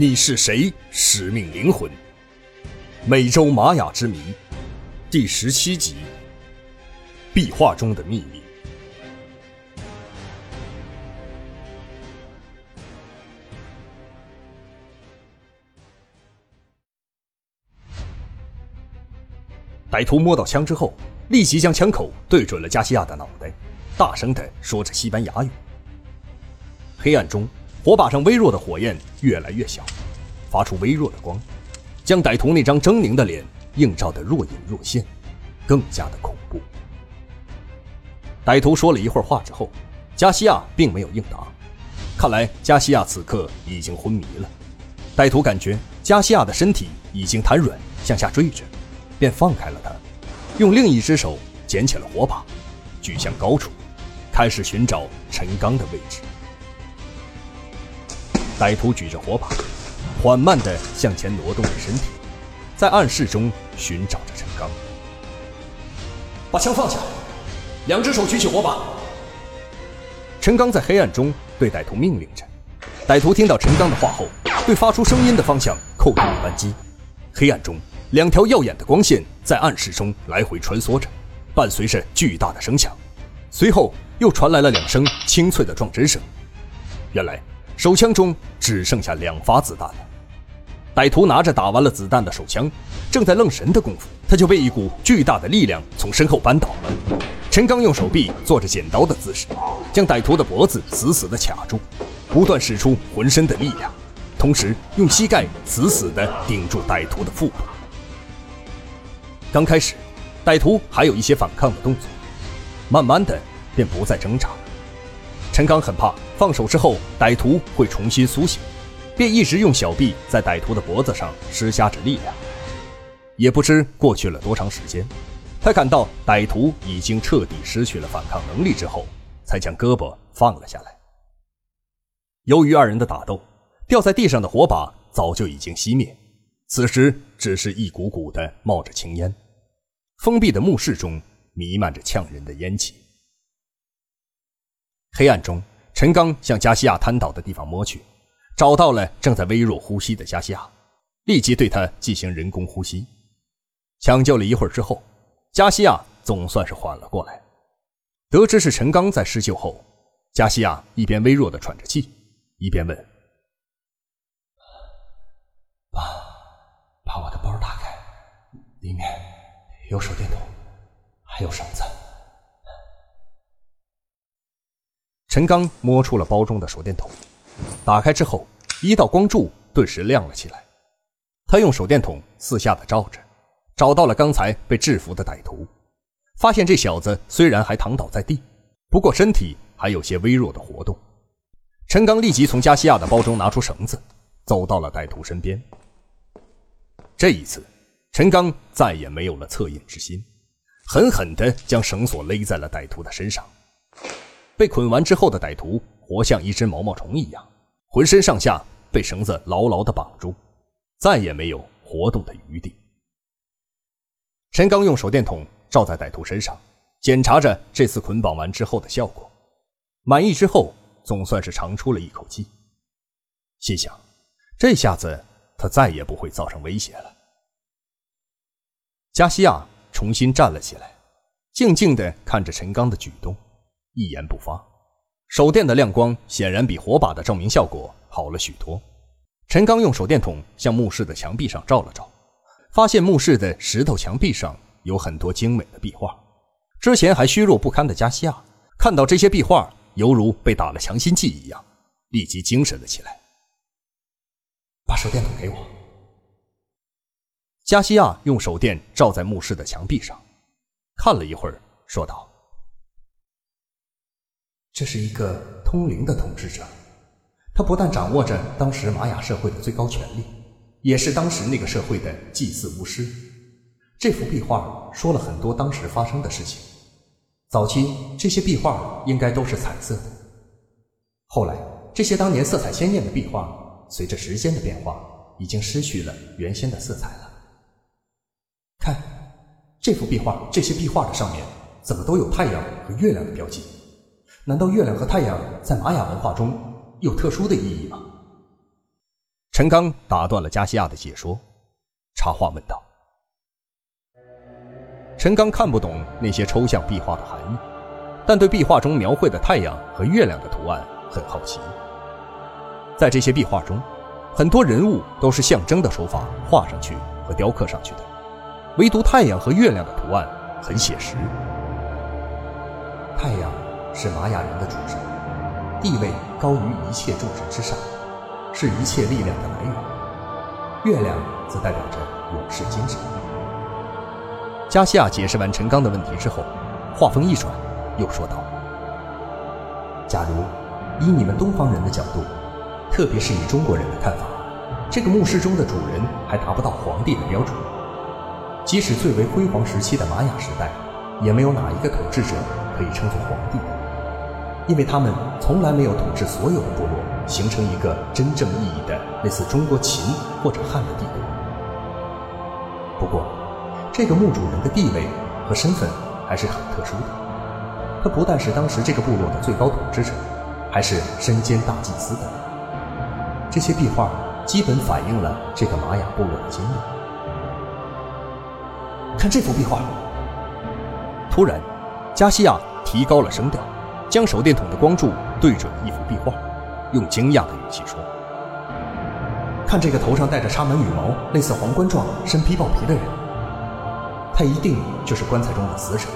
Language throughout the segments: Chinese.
你是谁？使命灵魂，美洲玛雅之谜，第十七集。壁画中的秘密。歹徒摸到枪之后，立即将枪口对准了加西亚的脑袋，大声的说着西班牙语。黑暗中。火把上微弱的火焰越来越小，发出微弱的光，将歹徒那张狰狞的脸映照得若隐若现，更加的恐怖。歹徒说了一会儿话之后，加西亚并没有应答，看来加西亚此刻已经昏迷了。歹徒感觉加西亚的身体已经瘫软，向下坠着，便放开了他，用另一只手捡起了火把，举向高处，开始寻找陈刚的位置。歹徒举着火把，缓慢地向前挪动着身体，在暗室中寻找着陈刚。把枪放下，两只手举起火把。陈刚在黑暗中对歹徒命令着。歹徒听到陈刚的话后，对发出声音的方向扣动了扳机。黑暗中，两条耀眼的光线在暗室中来回穿梭着，伴随着巨大的声响。随后又传来了两声清脆的撞针声。原来。手枪中只剩下两发子弹了。歹徒拿着打完了子弹的手枪，正在愣神的功夫，他就被一股巨大的力量从身后扳倒了。陈刚用手臂做着剪刀的姿势，将歹徒的脖子死死地卡住，不断使出浑身的力量，同时用膝盖死死地顶住歹徒的腹部。刚开始，歹徒还有一些反抗的动作，慢慢的便不再挣扎。陈刚很怕放手之后歹徒会重新苏醒，便一直用小臂在歹徒的脖子上施加着力量。也不知过去了多长时间，他感到歹徒已经彻底失去了反抗能力之后，才将胳膊放了下来。由于二人的打斗，掉在地上的火把早就已经熄灭，此时只是一股股的冒着青烟，封闭的墓室中弥漫着呛人的烟气。黑暗中，陈刚向加西亚瘫倒的地方摸去，找到了正在微弱呼吸的加西亚，立即对他进行人工呼吸。抢救了一会儿之后，加西亚总算是缓了过来。得知是陈刚在施救后，加西亚一边微弱的喘着气，一边问：“把把我的包打开，里面有手电筒，还有绳子。”陈刚摸出了包中的手电筒，打开之后，一道光柱顿时亮了起来。他用手电筒四下的照着，找到了刚才被制服的歹徒，发现这小子虽然还躺倒在地，不过身体还有些微弱的活动。陈刚立即从加西亚的包中拿出绳子，走到了歹徒身边。这一次，陈刚再也没有了恻隐之心，狠狠地将绳索勒在了歹徒的身上。被捆完之后的歹徒活像一只毛毛虫一样，浑身上下被绳子牢牢地绑住，再也没有活动的余地。陈刚用手电筒照在歹徒身上，检查着这次捆绑完之后的效果，满意之后，总算是长出了一口气，心想：这下子他再也不会造成威胁了。加西亚重新站了起来，静静地看着陈刚的举动。一言不发，手电的亮光显然比火把的照明效果好了许多。陈刚用手电筒向墓室的墙壁上照了照，发现墓室的石头墙壁上有很多精美的壁画。之前还虚弱不堪的加西亚看到这些壁画，犹如被打了强心剂一样，立即精神了起来。把手电筒给我。加西亚用手电照在墓室的墙壁上，看了一会儿，说道。这是一个通灵的统治者，他不但掌握着当时玛雅社会的最高权力，也是当时那个社会的祭祀巫师。这幅壁画说了很多当时发生的事情。早期这些壁画应该都是彩色的，后来这些当年色彩鲜艳的壁画，随着时间的变化，已经失去了原先的色彩了。看，这幅壁画，这些壁画的上面怎么都有太阳和月亮的标记？难道月亮和太阳在玛雅文化中有特殊的意义吗？陈刚打断了加西亚的解说，插话问道：“陈刚看不懂那些抽象壁画的含义，但对壁画中描绘的太阳和月亮的图案很好奇。在这些壁画中，很多人物都是象征的手法画上去和雕刻上去的，唯独太阳和月亮的图案很写实。太阳是玛雅人的主神，地位高于一切众神之上。”是一切力量的来源。月亮则代表着勇士精神。加西亚解释完陈刚的问题之后，话锋一转，又说道：“假如以你们东方人的角度，特别是以中国人的看法，这个墓室中的主人还达不到皇帝的标准。即使最为辉煌时期的玛雅时代，也没有哪一个统治者可以称作皇帝，因为他们从来没有统治所有的部落。”形成一个真正意义的类似中国秦或者汉的帝国。不过，这个墓主人的地位和身份还是很特殊的。他不但是当时这个部落的最高统治者，还是身兼大祭司的。这些壁画基本反映了这个玛雅部落的经历。看这幅壁画！突然，加西亚提高了声调，将手电筒的光柱对准一幅壁画。用惊讶的语气说：“看这个头上戴着插满羽毛、类似皇冠状、身披豹皮的人，他一定就是棺材中的死者。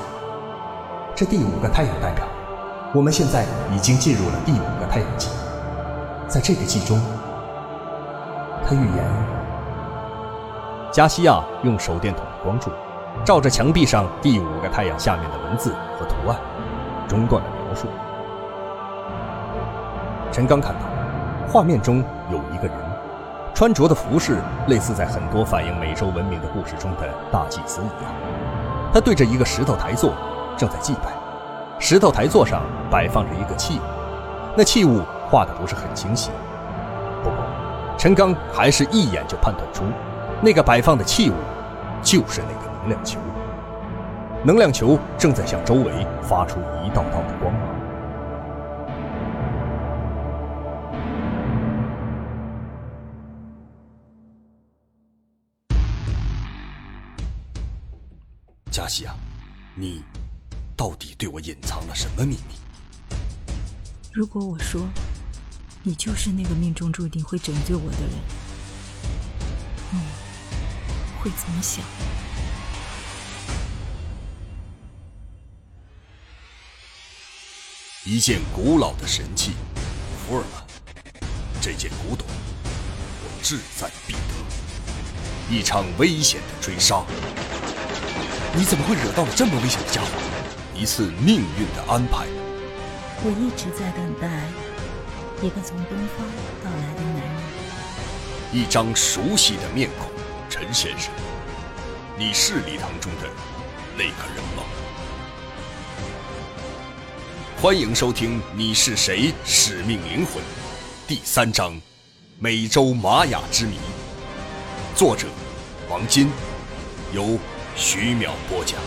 这第五个太阳代表，我们现在已经进入了第五个太阳纪。在这个纪中，他预言。”加西亚用手电筒的光柱，照着墙壁上第五个太阳下面的文字和图案，中断了描述。陈刚看到，画面中有一个人，穿着的服饰类似在很多反映美洲文明的故事中的大祭司一样。他对着一个石头台座，正在祭拜。石头台座上摆放着一个器物，那器物画的不是很清晰。不过，陈刚还是一眼就判断出，那个摆放的器物就是那个能量球。能量球正在向周围发出一道道的光芒。加西亚，你到底对我隐藏了什么秘密？如果我说你就是那个命中注定会拯救我的人，你会怎么想？一件古老的神器，福尔曼，这件古董，我志在必得。一场危险的追杀。你怎么会惹到了这么危险的家伙？一次命运的安排。我一直在等待一个从东方到来的男人。一张熟悉的面孔，陈先生，你是礼堂中的那个人欢迎收听《你是谁？使命灵魂》第三章：美洲玛雅之谜。作者：王金，由。徐淼播讲。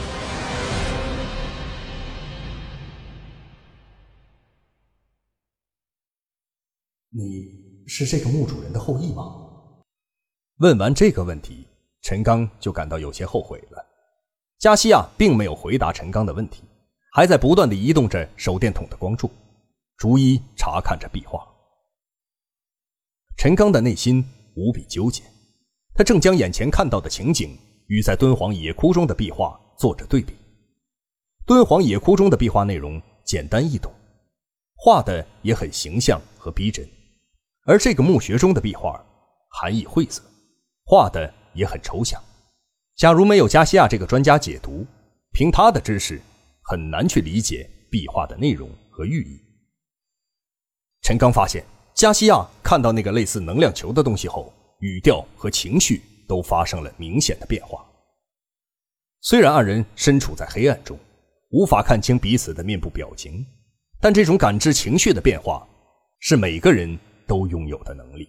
你是这个墓主人的后裔吗？问完这个问题，陈刚就感到有些后悔了。加西亚并没有回答陈刚的问题，还在不断的移动着手电筒的光柱，逐一查看着壁画。陈刚的内心无比纠结，他正将眼前看到的情景。与在敦煌野窟中的壁画做着对比。敦煌野窟中的壁画内容简单易懂，画的也很形象和逼真，而这个墓穴中的壁画含义晦涩，画的也很抽象。假如没有加西亚这个专家解读，凭他的知识很难去理解壁画的内容和寓意。陈刚发现，加西亚看到那个类似能量球的东西后，语调和情绪。都发生了明显的变化。虽然二人身处在黑暗中，无法看清彼此的面部表情，但这种感知情绪的变化是每个人都拥有的能力。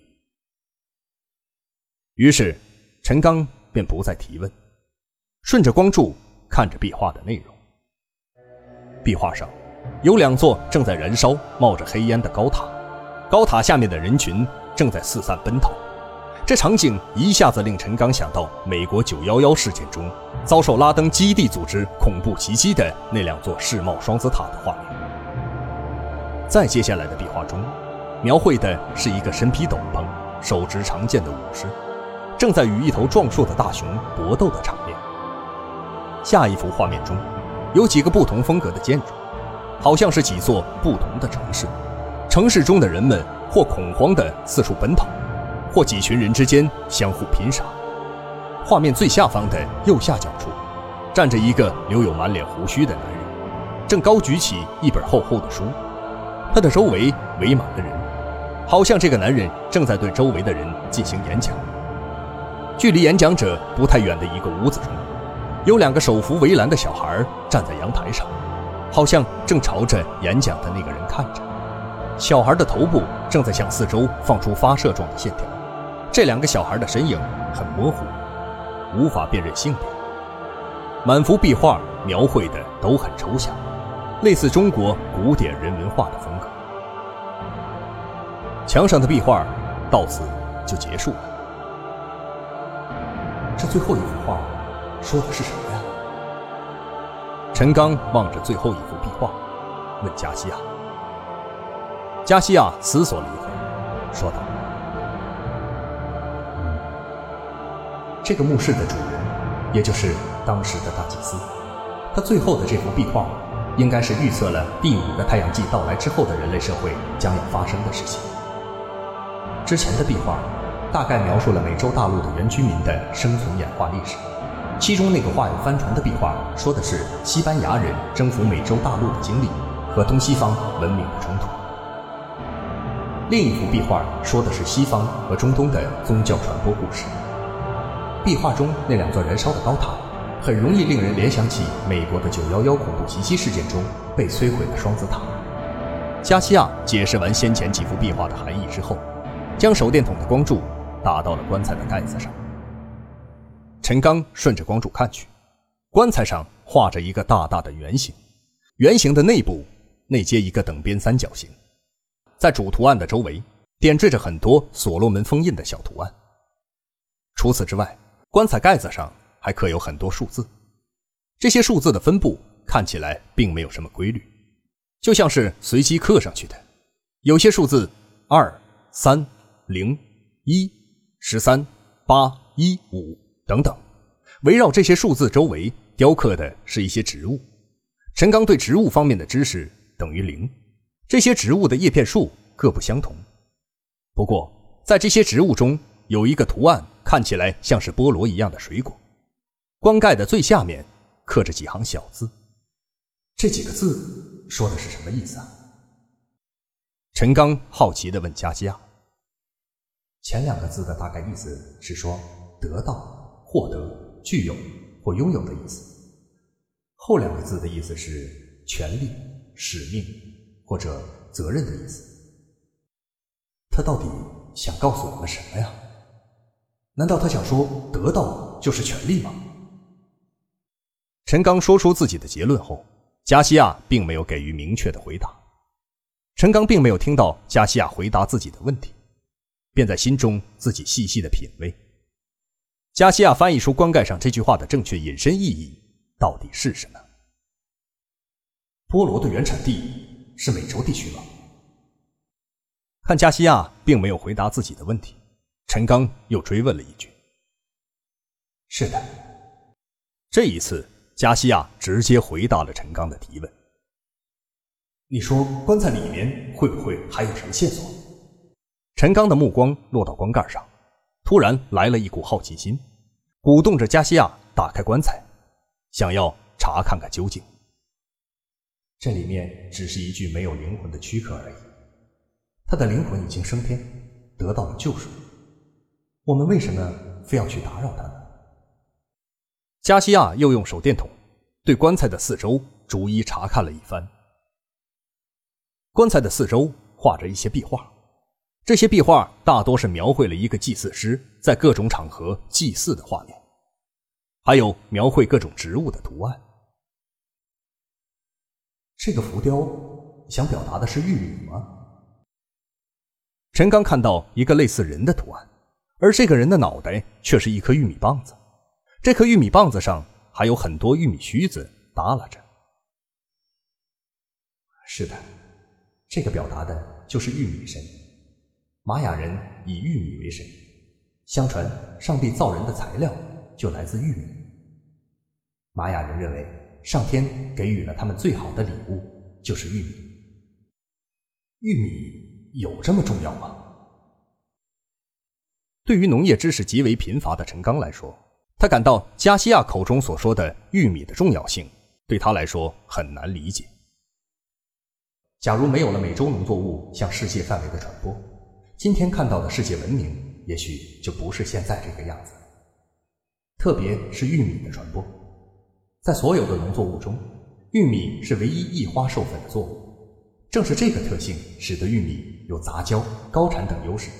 于是，陈刚便不再提问，顺着光柱看着壁画的内容。壁画上有两座正在燃烧、冒着黑烟的高塔，高塔下面的人群正在四散奔逃。这场景一下子令陈刚想到美国九幺幺事件中遭受拉登基地组织恐怖袭击的那两座世贸双子塔的画面。在接下来的壁画中，描绘的是一个身披斗篷、手执长剑的武士，正在与一头壮硕的大熊搏斗的场面。下一幅画面中，有几个不同风格的建筑，好像是几座不同的城市。城市中的人们或恐慌地四处奔跑。或几群人之间相互拼杀。画面最下方的右下角处，站着一个留有满脸胡须的男人，正高举起一本厚厚的书。他的周围围满了人，好像这个男人正在对周围的人进行演讲。距离演讲者不太远的一个屋子中，有两个手扶围栏的小孩站在阳台上，好像正朝着演讲的那个人看着。小孩的头部正在向四周放出发射状的线条。这两个小孩的身影很模糊，无法辨认性别。满幅壁画描绘的都很抽象，类似中国古典人文画的风格。墙上的壁画到此就结束了。这最后一幅画说的是什么呀？陈刚望着最后一幅壁画，问加西亚。加西亚思索了一会，说道。这个墓室的主人，也就是当时的大祭司，他最后的这幅壁画，应该是预测了第五个太阳纪到来之后的人类社会将要发生的事情。之前的壁画大概描述了美洲大陆的原居民的生存演化历史，其中那个画有帆船的壁画，说的是西班牙人征服美洲大陆的经历和东西方文明的冲突。另一幅壁画说的是西方和中东的宗教传播故事。壁画中那两座燃烧的高塔，很容易令人联想起美国的九幺幺恐怖袭击事件中被摧毁的双子塔。加西亚解释完先前几幅壁画的含义之后，将手电筒的光柱打到了棺材的盖子上。陈刚顺着光柱看去，棺材上画着一个大大的圆形，圆形的内部内接一个等边三角形，在主图案的周围点缀着很多所罗门封印的小图案。除此之外，棺材盖子上还刻有很多数字，这些数字的分布看起来并没有什么规律，就像是随机刻上去的。有些数字二、三、零、一、十三、八、一、五等等，围绕这些数字周围雕刻的是一些植物。陈刚对植物方面的知识等于零，这些植物的叶片数各不相同。不过，在这些植物中有一个图案。看起来像是菠萝一样的水果，棺盖的最下面刻着几行小字。这几个字说的是什么意思啊？陈刚好奇地问加西亚。前两个字的大概意思是说得到、获得、具有或拥有的意思，后两个字的意思是权利、使命或者责任的意思。他到底想告诉我们什么呀？难道他想说得到就是权利吗？陈刚说出自己的结论后，加西亚并没有给予明确的回答。陈刚并没有听到加西亚回答自己的问题，便在心中自己细细的品味。加西亚翻译出棺盖上这句话的正确引申意义到底是什么？菠萝的原产地是美洲地区吗？看加西亚并没有回答自己的问题。陈刚又追问了一句：“是的。”这一次，加西亚直接回答了陈刚的提问：“你说棺材里面会不会还有什么线索？”陈刚的目光落到棺盖上，突然来了一股好奇心，鼓动着加西亚打开棺材，想要查看看究竟。这里面只是一具没有灵魂的躯壳而已，他的灵魂已经升天，得到了救赎。我们为什么非要去打扰他呢？加西亚又用手电筒对棺材的四周逐一查看了一番。棺材的四周画着一些壁画，这些壁画大多是描绘了一个祭祀师在各种场合祭祀的画面，还有描绘各种植物的图案。这个浮雕想表达的是玉女吗？陈刚看到一个类似人的图案。而这个人的脑袋却是一颗玉米棒子，这颗玉米棒子上还有很多玉米须子耷拉着。是的，这个表达的就是玉米神。玛雅人以玉米为神，相传上帝造人的材料就来自玉米。玛雅人认为，上天给予了他们最好的礼物就是玉米。玉米有这么重要吗？对于农业知识极为贫乏的陈刚来说，他感到加西亚口中所说的玉米的重要性，对他来说很难理解。假如没有了美洲农作物向世界范围的传播，今天看到的世界文明，也许就不是现在这个样子。特别是玉米的传播，在所有的农作物中，玉米是唯一异花授粉的作物。正是这个特性，使得玉米有杂交、高产等优势。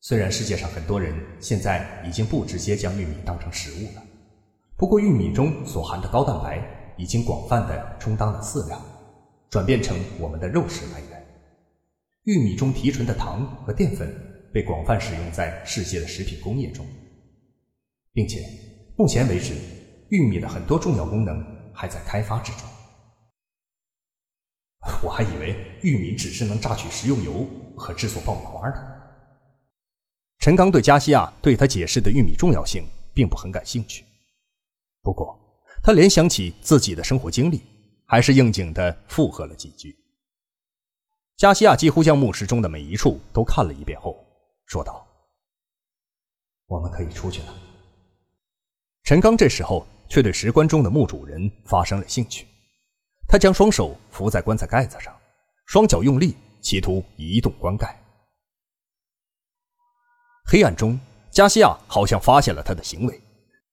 虽然世界上很多人现在已经不直接将玉米当成食物了，不过玉米中所含的高蛋白已经广泛的充当了饲料，转变成我们的肉食来源。玉米中提纯的糖和淀粉被广泛使用在世界的食品工业中，并且目前为止，玉米的很多重要功能还在开发之中。我还以为玉米只是能榨取食用油和制作爆米花呢。陈刚对加西亚对他解释的玉米重要性并不很感兴趣，不过他联想起自己的生活经历，还是应景的附和了几句。加西亚几乎将墓室中的每一处都看了一遍后，说道：“我们可以出去了。”陈刚这时候却对石棺中的墓主人发生了兴趣，他将双手扶在棺材盖子上，双脚用力，企图移动棺盖。黑暗中，加西亚好像发现了他的行为，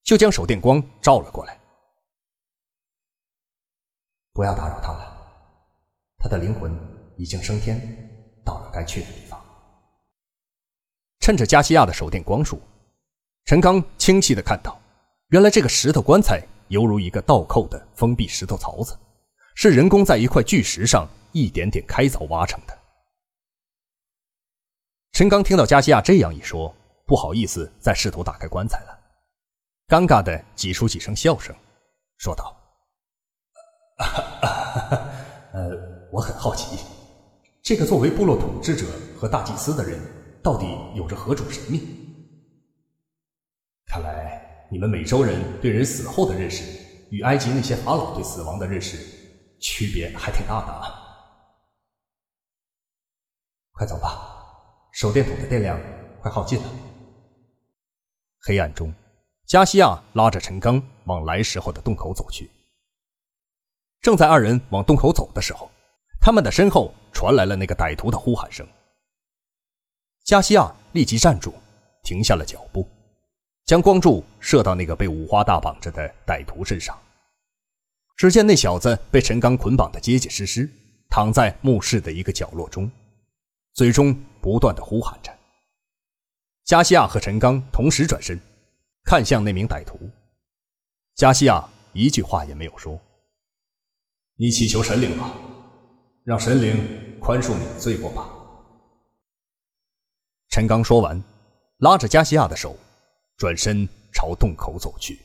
就将手电光照了过来。不要打扰他了，他的灵魂。已经升天，到了该去的地方。趁着加西亚的手电光束，陈刚清晰的看到，原来这个石头棺材犹如一个倒扣的封闭石头槽子，是人工在一块巨石上一点点开凿挖成的。陈刚听到加西亚这样一说，不好意思再试图打开棺材了，尴尬的挤出几声笑声，说道：“ 呃，我很好奇。”这个作为部落统治者和大祭司的人，到底有着何种神秘？看来你们美洲人对人死后的认识，与埃及那些法老对死亡的认识，区别还挺大的啊！快走吧，手电筒的电量快耗尽了。黑暗中，加西亚拉着陈刚往来时候的洞口走去。正在二人往洞口走的时候。他们的身后传来了那个歹徒的呼喊声。加西亚立即站住，停下了脚步，将光柱射到那个被五花大绑着的歹徒身上。只见那小子被陈刚捆绑得结结实实，躺在墓室的一个角落中，嘴中不断的呼喊着。加西亚和陈刚同时转身，看向那名歹徒。加西亚一句话也没有说。你祈求神灵吧。让神灵宽恕你的罪过吧。陈刚说完，拉着加西亚的手，转身朝洞口走去。